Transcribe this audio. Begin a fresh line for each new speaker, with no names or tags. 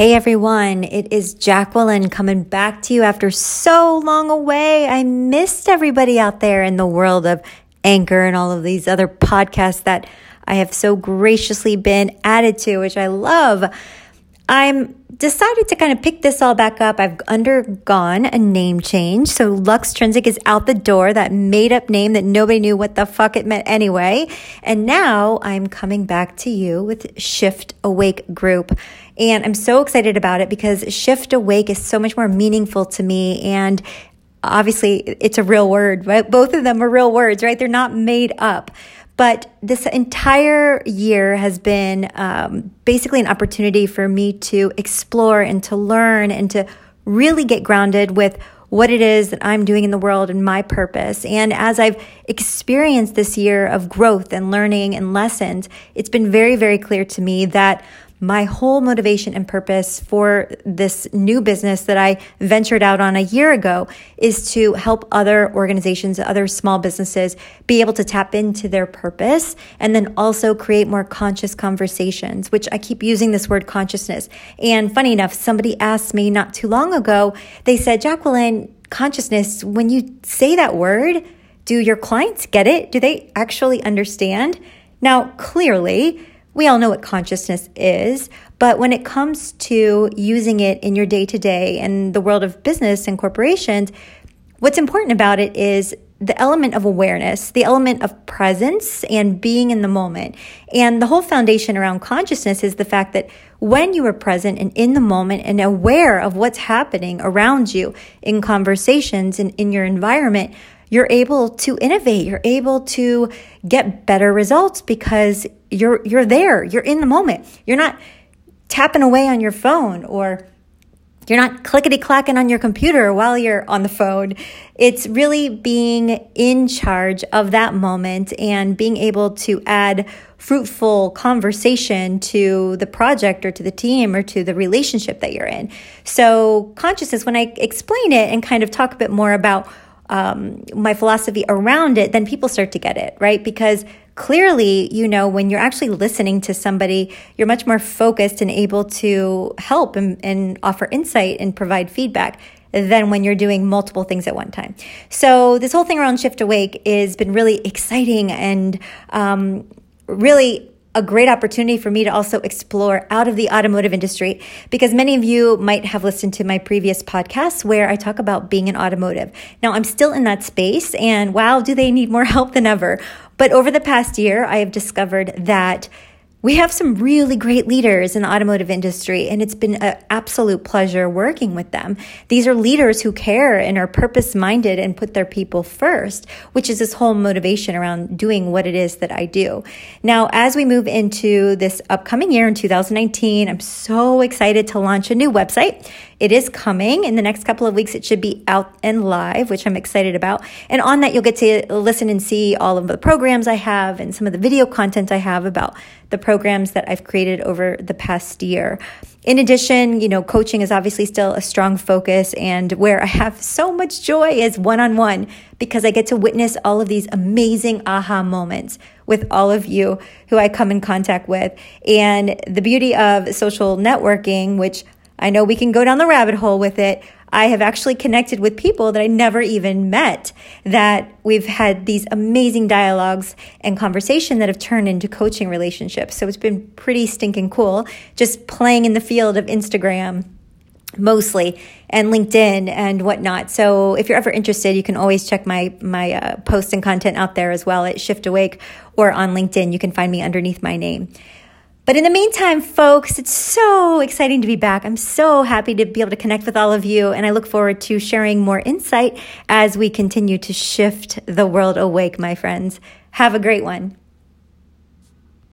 Hey everyone, it is Jacqueline coming back to you after so long away. I missed everybody out there in the world of Anchor and all of these other podcasts that I have so graciously been added to, which I love. I'm decided to kind of pick this all back up. I've undergone a name change. So Luxtrinsic is out the door, that made up name that nobody knew what the fuck it meant anyway. And now I'm coming back to you with Shift Awake Group. And I'm so excited about it because Shift Awake is so much more meaningful to me. And obviously it's a real word, right? Both of them are real words, right? They're not made up. But this entire year has been um, basically an opportunity for me to explore and to learn and to really get grounded with what it is that I'm doing in the world and my purpose. And as I've experienced this year of growth and learning and lessons, it's been very, very clear to me that my whole motivation and purpose for this new business that I ventured out on a year ago is to help other organizations, other small businesses be able to tap into their purpose and then also create more conscious conversations, which I keep using this word consciousness. And funny enough, somebody asked me not too long ago, they said, Jacqueline, consciousness, when you say that word, do your clients get it? Do they actually understand? Now, clearly, we all know what consciousness is, but when it comes to using it in your day to day and the world of business and corporations, what's important about it is the element of awareness, the element of presence and being in the moment. And the whole foundation around consciousness is the fact that when you are present and in the moment and aware of what's happening around you in conversations and in your environment, you're able to innovate. You're able to get better results because you're, you're there. You're in the moment. You're not tapping away on your phone or you're not clickety clacking on your computer while you're on the phone. It's really being in charge of that moment and being able to add fruitful conversation to the project or to the team or to the relationship that you're in. So, consciousness, when I explain it and kind of talk a bit more about um, my philosophy around it, then people start to get it, right? Because clearly, you know, when you're actually listening to somebody, you're much more focused and able to help and, and offer insight and provide feedback than when you're doing multiple things at one time. So this whole thing around Shift Awake has been really exciting and um, really a great opportunity for me to also explore out of the automotive industry because many of you might have listened to my previous podcasts where I talk about being an automotive. Now, I'm still in that space, and wow, do they need more help than ever. But over the past year, I have discovered that we have some really great leaders in the automotive industry, and it's been an absolute pleasure working with them. These are leaders who care and are purpose minded and put their people first, which is this whole motivation around doing what it is that I do. Now, as we move into this upcoming year in 2019, I'm so excited to launch a new website. It is coming in the next couple of weeks. It should be out and live, which I'm excited about. And on that, you'll get to listen and see all of the programs I have and some of the video content I have about the programs that I've created over the past year. In addition, you know, coaching is obviously still a strong focus and where I have so much joy is one on one because I get to witness all of these amazing aha moments with all of you who I come in contact with. And the beauty of social networking, which I know we can go down the rabbit hole with it. I have actually connected with people that I never even met that we've had these amazing dialogues and conversation that have turned into coaching relationships. So it's been pretty stinking cool just playing in the field of Instagram mostly and LinkedIn and whatnot. So if you're ever interested, you can always check my my uh, posts and content out there as well at Shift Awake or on LinkedIn. You can find me underneath my name. But in the meantime, folks, it's so exciting to be back. I'm so happy to be able to connect with all of you, and I look forward to sharing more insight as we continue to shift the world awake, my friends. Have a great one.